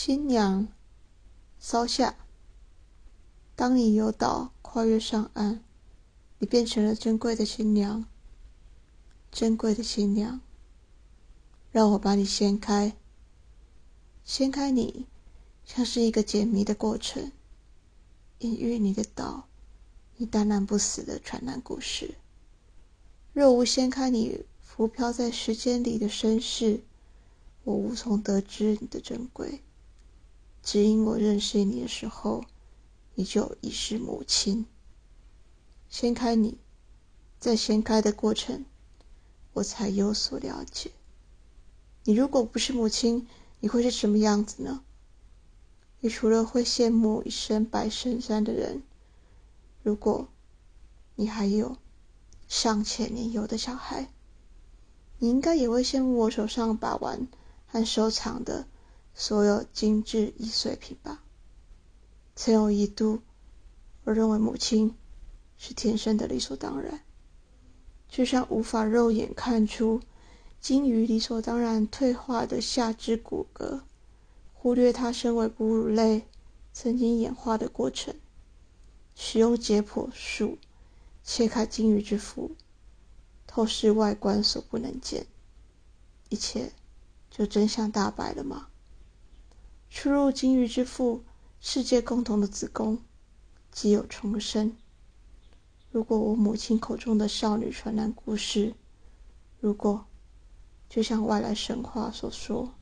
新娘，稍下。当你游岛跨越上岸，你变成了珍贵的新娘。珍贵的新娘，让我把你掀开。掀开你，像是一个解谜的过程，隐喻你的岛，你淡然不死的传难故事。若无掀开你浮漂在时间里的身世，我无从得知你的珍贵。只因我认识你的时候，你就已是母亲。掀开你，在掀开的过程。我才有所了解。你如果不是母亲，你会是什么样子呢？你除了会羡慕一身白衬衫的人，如果你还有尚且年幼的小孩，你应该也会羡慕我手上把玩和收藏的所有精致易碎品吧？曾有一度，我认为母亲是天生的理所当然。就像无法肉眼看出鲸鱼理所当然退化的下肢骨骼，忽略它身为哺乳类曾经演化的过程，使用解剖术切开鲸鱼之腹，透视外观所不能见，一切就真相大白了吗？出入鲸鱼之腹，世界共同的子宫，即有重生。如果我母亲口中的少女传难故事，如果就像外来神话所说，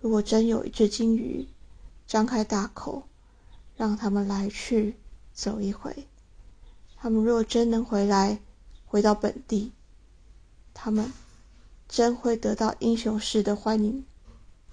如果真有一只金鱼张开大口，让他们来去走一回，他们若真能回来，回到本地，他们真会得到英雄式的欢迎